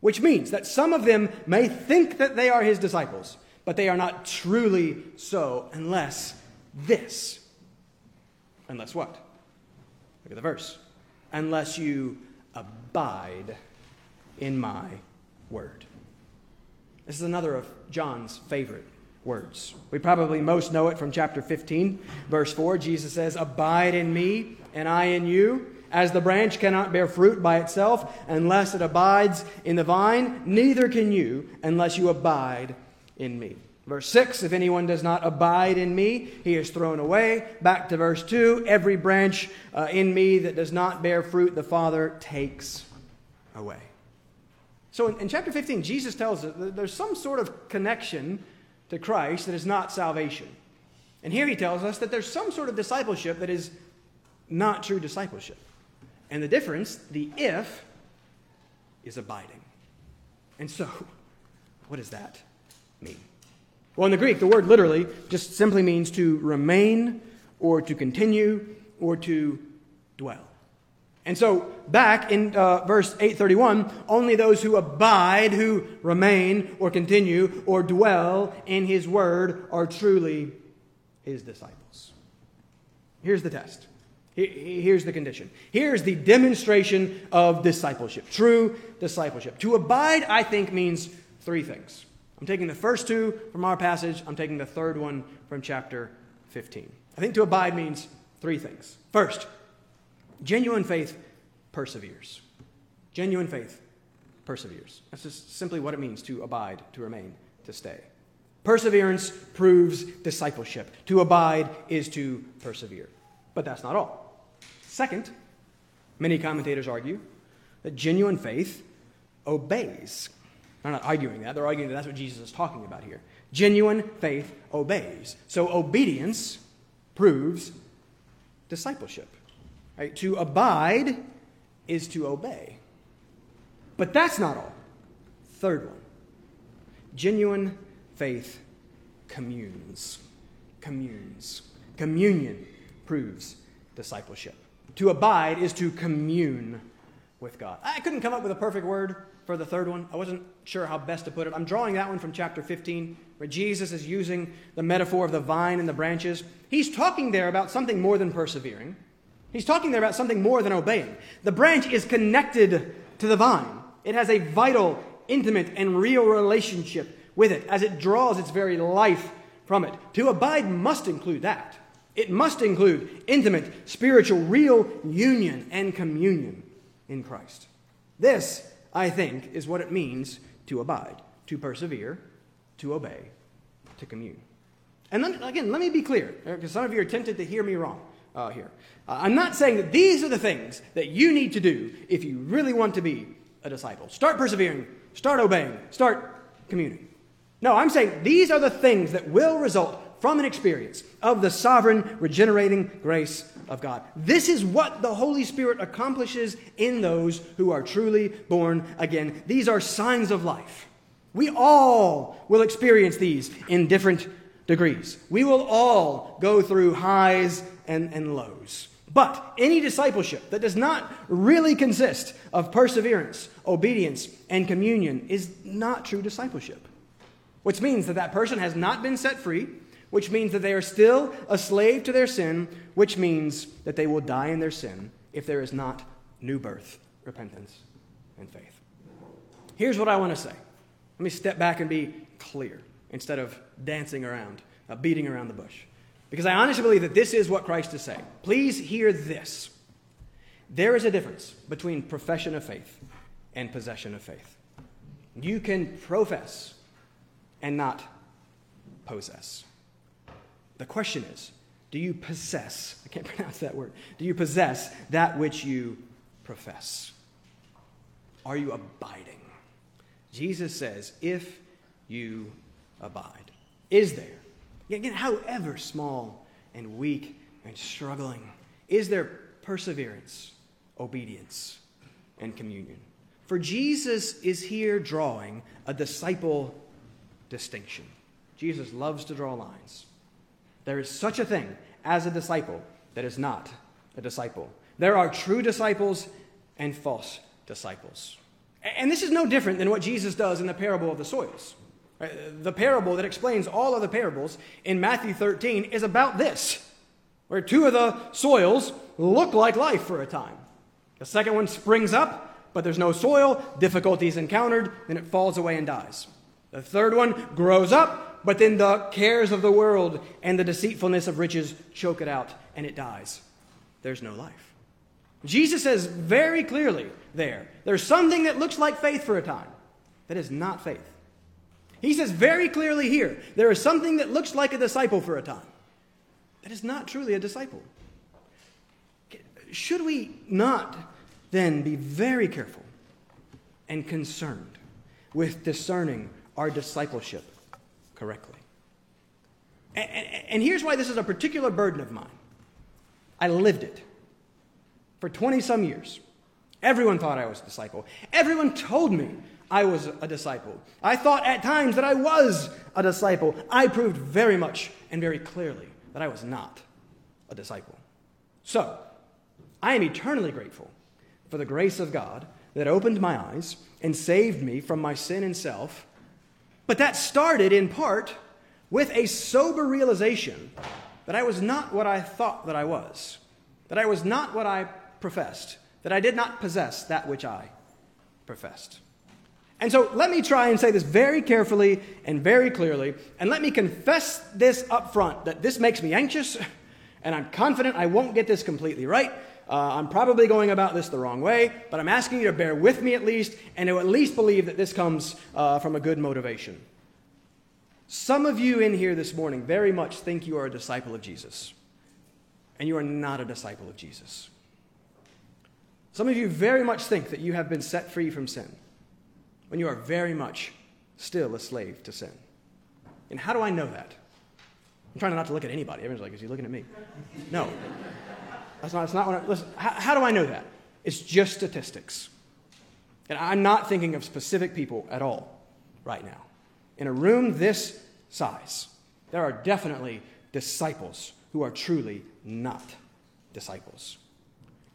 Which means that some of them may think that they are his disciples, but they are not truly so unless this. Unless what? Look at the verse. Unless you abide in my word. This is another of John's favorite words. We probably most know it from chapter 15, verse 4. Jesus says, Abide in me, and I in you. As the branch cannot bear fruit by itself unless it abides in the vine, neither can you unless you abide in me. Verse 6 If anyone does not abide in me, he is thrown away. Back to verse 2 Every branch uh, in me that does not bear fruit, the Father takes away. So in, in chapter 15, Jesus tells us that there's some sort of connection to Christ that is not salvation. And here he tells us that there's some sort of discipleship that is not true discipleship. And the difference, the if, is abiding. And so, what does that mean? Well, in the Greek, the word literally just simply means to remain or to continue or to dwell. And so, back in uh, verse 831, only those who abide, who remain or continue or dwell in his word are truly his disciples. Here's the test Here's the condition. Here's the demonstration of discipleship, true discipleship. To abide, I think, means three things. I'm taking the first two from our passage, I'm taking the third one from chapter 15. I think to abide means three things. First, genuine faith perseveres. Genuine faith perseveres. That's just simply what it means to abide, to remain, to stay. Perseverance proves discipleship. To abide is to persevere. But that's not all. Second, many commentators argue that genuine faith obeys. They're not arguing that, they're arguing that that's what Jesus is talking about here. Genuine faith obeys. So obedience proves discipleship. Right? To abide is to obey. But that's not all. Third one genuine faith communes. Communes. Communion proves discipleship. To abide is to commune with God. I couldn't come up with a perfect word for the third one. I wasn't sure how best to put it. I'm drawing that one from chapter 15, where Jesus is using the metaphor of the vine and the branches. He's talking there about something more than persevering. He's talking there about something more than obeying. The branch is connected to the vine, it has a vital, intimate, and real relationship with it as it draws its very life from it. To abide must include that. It must include intimate, spiritual, real union and communion in Christ. This, I think, is what it means to abide, to persevere, to obey, to commune. And then, again, let me be clear, because some of you are tempted to hear me wrong uh, here. Uh, I'm not saying that these are the things that you need to do if you really want to be a disciple. Start persevering, start obeying, start communing. No, I'm saying these are the things that will result from an experience of the sovereign, regenerating grace of God. This is what the Holy Spirit accomplishes in those who are truly born again. These are signs of life. We all will experience these in different degrees. We will all go through highs and, and lows. But any discipleship that does not really consist of perseverance, obedience, and communion is not true discipleship. Which means that that person has not been set free, which means that they are still a slave to their sin, which means that they will die in their sin if there is not new birth, repentance, and faith. Here's what I want to say. Let me step back and be clear instead of dancing around, uh, beating around the bush. Because I honestly believe that this is what Christ is saying. Please hear this. There is a difference between profession of faith and possession of faith. You can profess and not possess. The question is do you possess? I can't [LAUGHS] pronounce that word. Do you possess that which you profess? Are you abiding? Jesus says, if you abide. Is there Again, however small and weak and struggling, is there perseverance, obedience, and communion? For Jesus is here drawing a disciple distinction. Jesus loves to draw lines. There is such a thing as a disciple that is not a disciple. There are true disciples and false disciples. And this is no different than what Jesus does in the parable of the soils. Uh, the parable that explains all of the parables in Matthew 13 is about this, where two of the soils look like life for a time. The second one springs up, but there's no soil, difficulties encountered, then it falls away and dies. The third one grows up, but then the cares of the world and the deceitfulness of riches choke it out, and it dies. There's no life. Jesus says very clearly there there's something that looks like faith for a time that is not faith. He says very clearly here there is something that looks like a disciple for a time that is not truly a disciple. Should we not then be very careful and concerned with discerning our discipleship correctly? And, and, and here's why this is a particular burden of mine I lived it for 20 some years. Everyone thought I was a disciple. Everyone told me I was a disciple. I thought at times that I was a disciple. I proved very much and very clearly that I was not a disciple. So, I am eternally grateful for the grace of God that opened my eyes and saved me from my sin and self. But that started in part with a sober realization that I was not what I thought that I was, that I was not what I professed, that I did not possess that which I professed. And so let me try and say this very carefully and very clearly, and let me confess this up front that this makes me anxious, [LAUGHS] and I'm confident I won't get this completely right. Uh, I'm probably going about this the wrong way, but I'm asking you to bear with me at least, and to at least believe that this comes uh, from a good motivation. Some of you in here this morning very much think you are a disciple of Jesus, and you are not a disciple of Jesus. Some of you very much think that you have been set free from sin when you are very much still a slave to sin. And how do I know that? I'm trying not to look at anybody. Everyone's like, is he looking at me? No. That's not, that's not what I, listen, how, how do I know that? It's just statistics. And I'm not thinking of specific people at all right now. In a room this size, there are definitely disciples who are truly not disciples.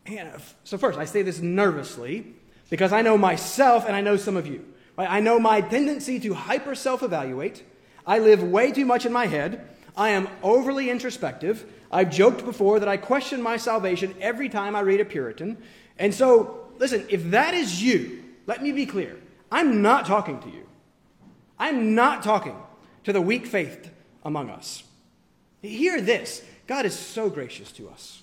And uh, so, first, I say this nervously because I know myself and I know some of you. Right? I know my tendency to hyper self evaluate. I live way too much in my head. I am overly introspective. I've joked before that I question my salvation every time I read a Puritan. And so, listen, if that is you, let me be clear. I'm not talking to you. I'm not talking to the weak faith among us. Hear this God is so gracious to us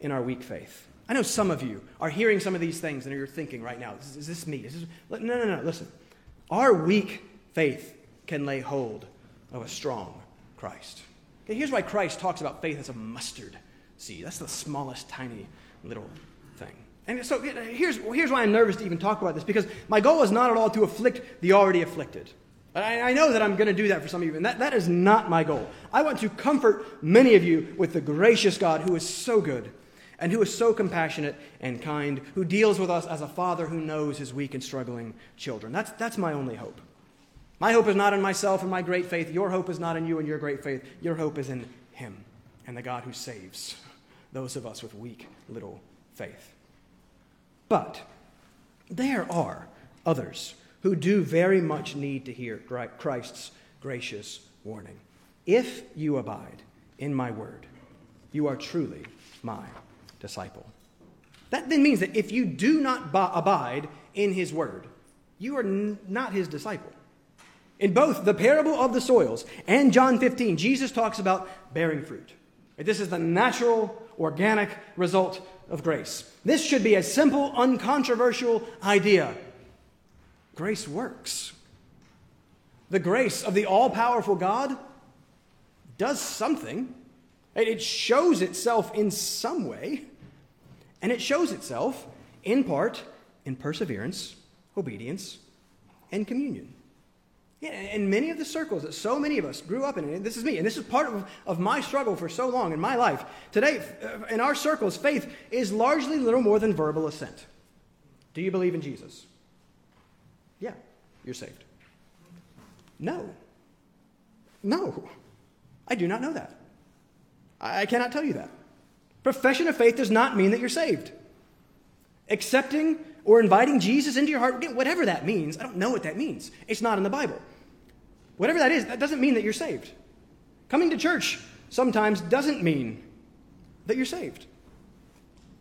in our weak faith. I know some of you are hearing some of these things and you're thinking right now, is, is this me? Is this... No, no, no, listen. Our weak faith can lay hold of a strong Christ. Okay, here's why Christ talks about faith as a mustard seed. That's the smallest, tiny little thing. And so here's, here's why I'm nervous to even talk about this, because my goal is not at all to afflict the already afflicted. I, I know that I'm going to do that for some of you, and that, that is not my goal. I want to comfort many of you with the gracious God who is so good and who is so compassionate and kind, who deals with us as a father who knows his weak and struggling children. That's, that's my only hope. My hope is not in myself and my great faith. Your hope is not in you and your great faith. Your hope is in him and the God who saves, those of us with weak little faith. But there are others who do very much need to hear Christ's gracious warning. If you abide in my word, you are truly my disciple. That then means that if you do not abide in his word, you are not his disciple. In both the parable of the soils and John 15, Jesus talks about bearing fruit. This is the natural, organic result of grace. This should be a simple, uncontroversial idea. Grace works. The grace of the all powerful God does something. It shows itself in some way, and it shows itself in part in perseverance, obedience, and communion. Yeah, and many of the circles that so many of us grew up in, and this is me, and this is part of, of my struggle for so long in my life. Today, uh, in our circles, faith is largely little more than verbal assent. Do you believe in Jesus? Yeah, you're saved. No. No. I do not know that. I cannot tell you that. Profession of faith does not mean that you're saved. Accepting or inviting Jesus into your heart, whatever that means, I don't know what that means. It's not in the Bible. Whatever that is, that doesn't mean that you're saved. Coming to church sometimes doesn't mean that you're saved.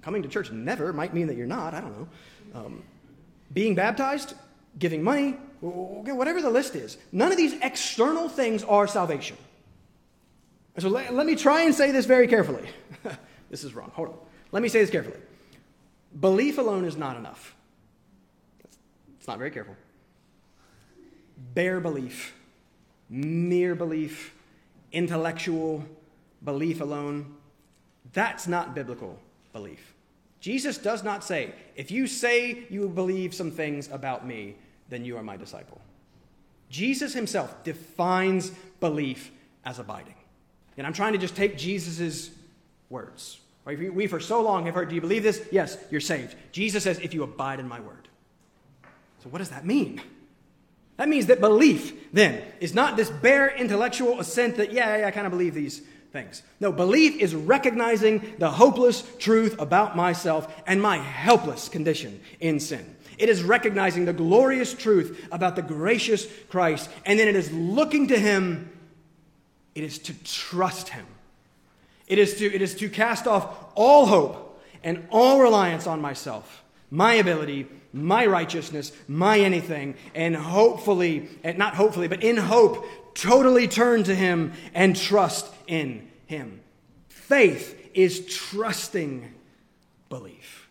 Coming to church never might mean that you're not. I don't know. Um, being baptized, giving money, whatever the list is, none of these external things are salvation. So let, let me try and say this very carefully. [LAUGHS] this is wrong. Hold on. Let me say this carefully. Belief alone is not enough. It's not very careful. Bare belief, mere belief, intellectual belief alone, that's not biblical belief. Jesus does not say, if you say you believe some things about me, then you are my disciple. Jesus himself defines belief as abiding. And I'm trying to just take Jesus' words. We for so long have heard, Do you believe this? Yes, you're saved. Jesus says, If you abide in my word. So, what does that mean? That means that belief, then, is not this bare intellectual assent that, yeah, yeah I kind of believe these things. No, belief is recognizing the hopeless truth about myself and my helpless condition in sin. It is recognizing the glorious truth about the gracious Christ, and then it is looking to Him. It is to trust Him. It is to, it is to cast off all hope and all reliance on myself, my ability, my righteousness, my anything, and hopefully, and not hopefully, but in hope, totally turn to Him and trust in Him. Faith is trusting belief.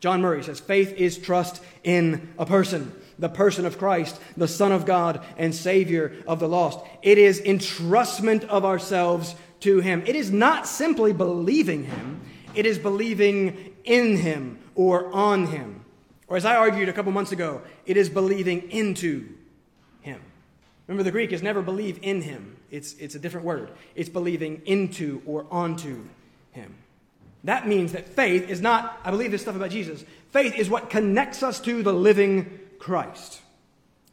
John Murray says faith is trust in a person, the person of Christ, the Son of God and Savior of the lost. It is entrustment of ourselves to Him. It is not simply believing Him, it is believing in Him or on Him. Or as I argued a couple months ago, it is believing into Him. Remember, the Greek is never believe in Him, it's, it's a different word. It's believing into or onto Him. That means that faith is not, I believe this stuff about Jesus. Faith is what connects us to the living Christ.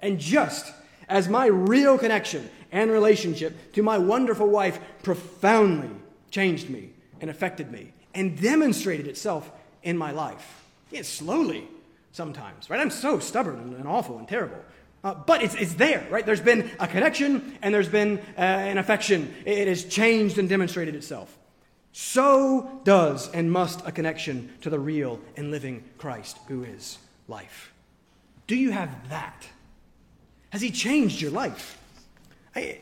And just as my real connection and relationship to my wonderful wife profoundly changed me and affected me and demonstrated itself in my life. Yeah, slowly sometimes, right? I'm so stubborn and awful and terrible. Uh, but it's, it's there, right? There's been a connection and there's been uh, an affection. It has changed and demonstrated itself. So does and must a connection to the real and living Christ who is life. Do you have that? Has He changed your life? I,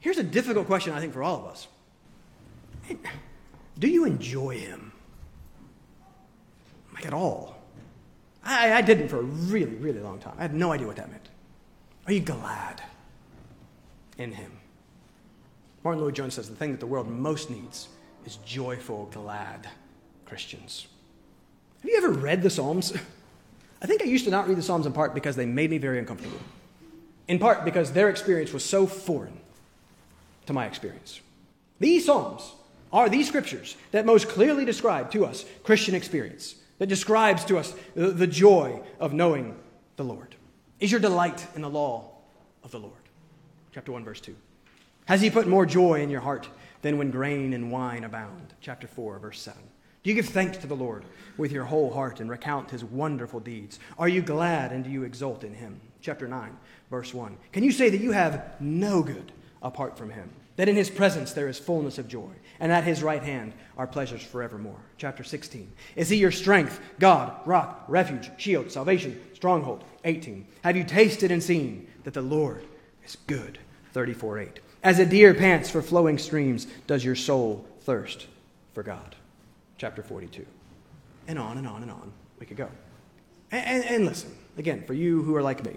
here's a difficult question, I think, for all of us Do you enjoy Him? Like, at all? I, I didn't for a really, really long time. I had no idea what that meant. Are you glad in Him? Martyn Lloyd-Jones says the thing that the world most needs is joyful, glad Christians. Have you ever read the Psalms? [LAUGHS] I think I used to not read the Psalms in part because they made me very uncomfortable in part because their experience was so foreign to my experience. These Psalms are these scriptures that most clearly describe to us Christian experience, that describes to us the, the joy of knowing the Lord. Is your delight in the law of the Lord? Chapter 1, verse 2. Has he put more joy in your heart than when grain and wine abound? Chapter 4, verse 7. Do you give thanks to the Lord with your whole heart and recount his wonderful deeds? Are you glad and do you exult in him? Chapter 9, verse 1. Can you say that you have no good apart from him? That in his presence there is fullness of joy, and at his right hand are pleasures forevermore. Chapter 16. Is he your strength, God, rock, refuge, shield, salvation, stronghold? 18. Have you tasted and seen that the Lord is good? 34 8. As a deer pants for flowing streams, does your soul thirst for God. Chapter 42. And on and on and on we could go. And, and, and listen, again, for you who are like me,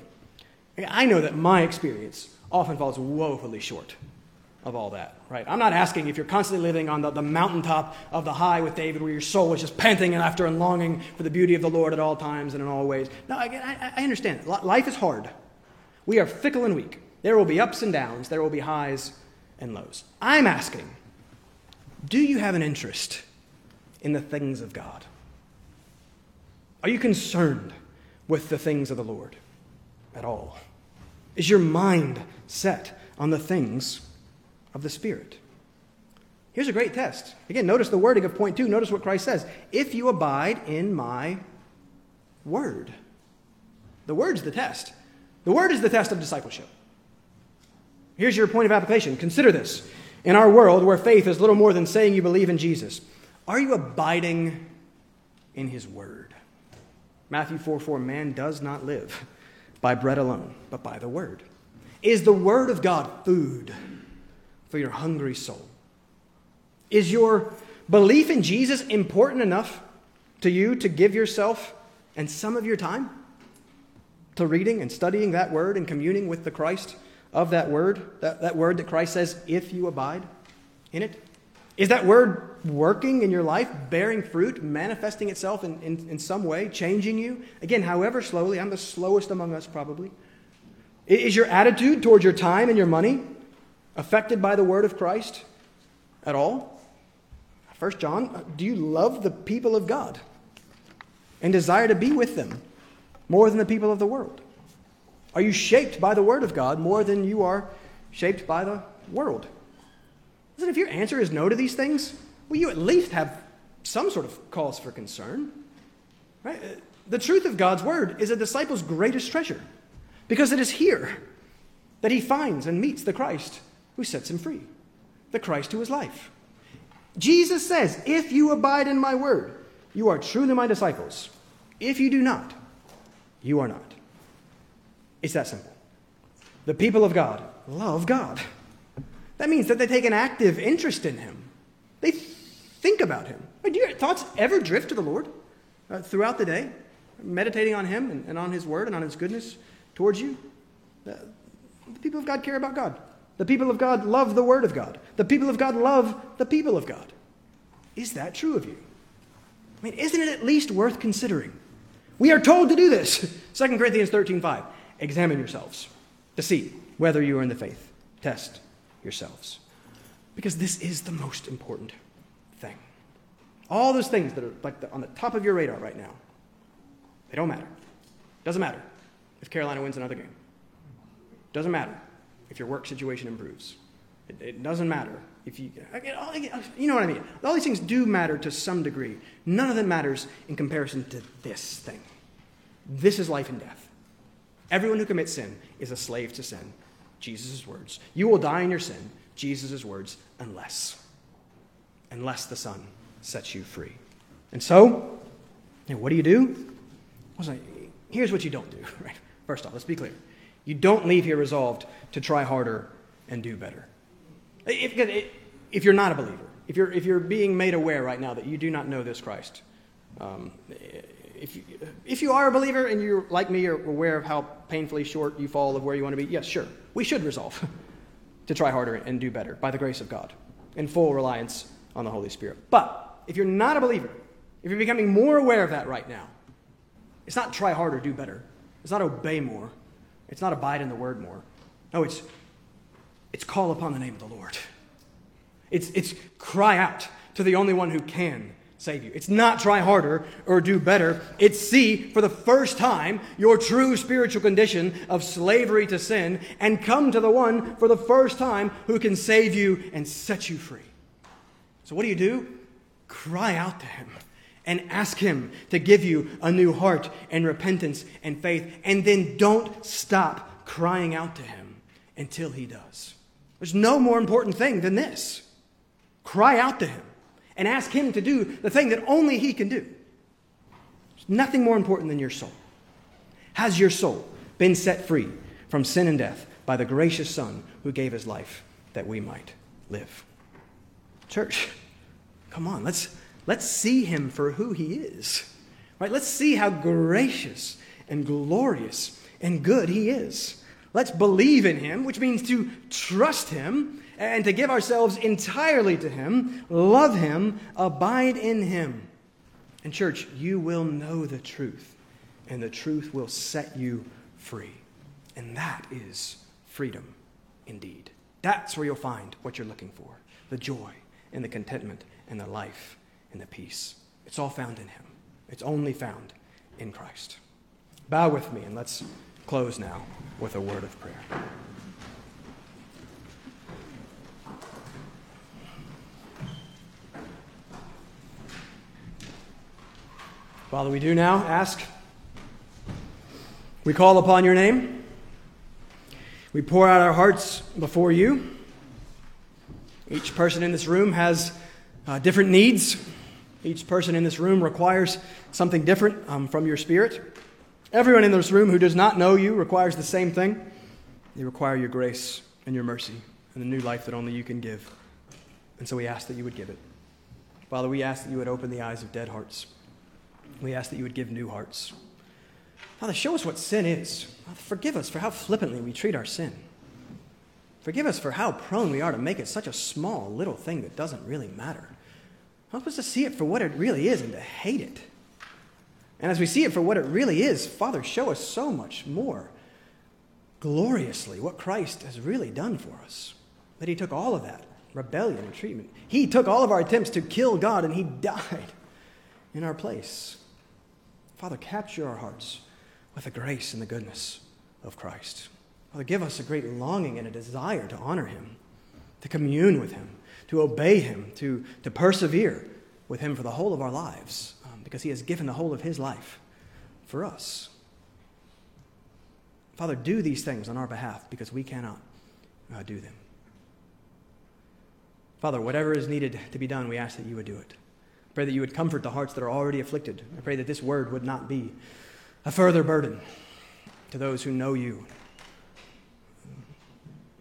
I know that my experience often falls woefully short of all that, right? I'm not asking if you're constantly living on the, the mountaintop of the high with David, where your soul is just panting and after and longing for the beauty of the Lord at all times and in all ways. No, I, I, I understand. Life is hard. We are fickle and weak. There will be ups and downs, there will be highs and lows. I'm asking do you have an interest in the things of God? Are you concerned with the things of the Lord at all? Is your mind set on the things of the Spirit? Here's a great test. Again, notice the wording of point two. Notice what Christ says If you abide in my word. The word's the test. The word is the test of discipleship. Here's your point of application. Consider this. In our world, where faith is little more than saying you believe in Jesus, are you abiding in his word? Matthew 4 4 Man does not live by bread alone, but by the word. Is the word of God food for your hungry soul? Is your belief in Jesus important enough to you to give yourself and some of your time to reading and studying that word and communing with the Christ of that word, that, that word that Christ says, if you abide in it? Is that word working in your life, bearing fruit, manifesting itself in, in, in some way, changing you? Again, however slowly, I'm the slowest among us probably. Is your attitude towards your time and your money affected by the word of Christ at all? First John, do you love the people of God and desire to be with them more than the people of the world? Are you shaped by the Word of God more than you are shaped by the world? Listen, if your answer is no to these things, well, you at least have some sort of cause for concern. Right? Uh, the truth of God's Word is a disciple's greatest treasure because it is here that he finds and meets the Christ who sets him free, the Christ who is life. Jesus says, If you abide in my word, you are truly my disciples. If you do not, you are not. It's that simple. The people of God love God. That means that they take an active interest in Him. They think about Him. Do your thoughts ever drift to the Lord uh, throughout the day, meditating on Him and, and, on His Word and on His goodness towards you? Uh, the people of God care about God. The people of God love the Word of God. The people of God love the people of God. Is that true of you? I mean, isn't it at least worth considering? We are told to do this. [LAUGHS] 2 Corinthians 13 5. Examine yourselves to see whether you are in the faith. Test yourselves. Because this is the most important thing. All those things that are like the, on the top of your radar right now, they don't matter. Doesn't matter if Carolina wins another game. Doesn't matter if your work situation improves. It, it doesn't matter if you, you know what I mean. All these things do matter to some degree. None of them matters in comparison to this thing. This is life and death. Everyone who commits sin is a slave to sin. Jesus' words. You will die in your sin. Jesus' words, unless, unless the Son sets you free. And so, what do you do? Here's what you don't do. [LAUGHS] Right? First off, let's be clear. You don't leave here resolved to try harder and do better. If, if you're not a believer, if you're, if you're being made aware right now that you do not know this Christ, um, if you, if you are a believer and you're like me, you're aware of how painfully short you fall of where you want to be, yes, sure, we should resolve to try harder and do better by the grace of God in full reliance on the Holy Spirit. But if you're not a believer, if you're becoming more aware of that right now, it's not try harder, do better. It's not obey more. It's not abide in the word more. No, it's, it's call upon the name of the Lord. It's, it's cry out to the only one who can save you. It's not try harder or do better. It's see for the first time your true spiritual condition of slavery to sin and come to the one for the first time who can save you and set you free. So, what do you do? Cry out to him and ask him to give you a new heart and repentance and faith. And then don't stop crying out to him until he does. There's no more important thing than this. Cry out to him and ask Him to do the thing that only He can do. There's nothing more important than your soul. Has your soul been set free from sin and death by the gracious Son who gave His life that we might live? Church, come on, let's, let's see Him for who He is. Right? Let's see how gracious and glorious and good He is. Let's believe in Him, which means to trust Him and to give ourselves entirely to Him, love Him, abide in Him. And, church, you will know the truth, and the truth will set you free. And that is freedom indeed. That's where you'll find what you're looking for the joy and the contentment and the life and the peace. It's all found in Him, it's only found in Christ. Bow with me, and let's close now with a word of prayer. Father, we do now ask. We call upon your name. We pour out our hearts before you. Each person in this room has uh, different needs. Each person in this room requires something different um, from your spirit. Everyone in this room who does not know you requires the same thing. They require your grace and your mercy and the new life that only you can give. And so we ask that you would give it. Father, we ask that you would open the eyes of dead hearts. We ask that you would give new hearts. Father, show us what sin is. Father, forgive us for how flippantly we treat our sin. Forgive us for how prone we are to make it such a small, little thing that doesn't really matter. Help us to see it for what it really is and to hate it. And as we see it for what it really is, Father, show us so much more gloriously what Christ has really done for us. That He took all of that rebellion and treatment. He took all of our attempts to kill God and He [LAUGHS] died in our place. Father, capture our hearts with the grace and the goodness of Christ. Father, give us a great longing and a desire to honor him, to commune with him, to obey him, to, to persevere with him for the whole of our lives, um, because he has given the whole of his life for us. Father, do these things on our behalf because we cannot uh, do them. Father, whatever is needed to be done, we ask that you would do it pray that you would comfort the hearts that are already afflicted. I pray that this word would not be a further burden to those who know you,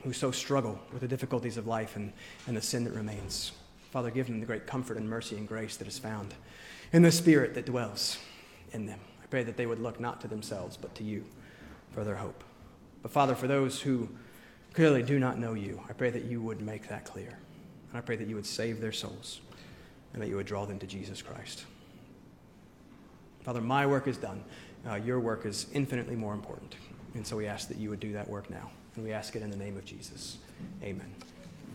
who so struggle with the difficulties of life and, and the sin that remains. Father, give them the great comfort and mercy and grace that is found in the Spirit that dwells in them. I pray that they would look not to themselves, but to you for their hope. But Father, for those who clearly do not know you, I pray that you would make that clear. And I pray that you would save their souls and that you would draw them to Jesus Christ. Father, my work is done. Uh, your work is infinitely more important. And so we ask that you would do that work now. And we ask it in the name of Jesus. Amen.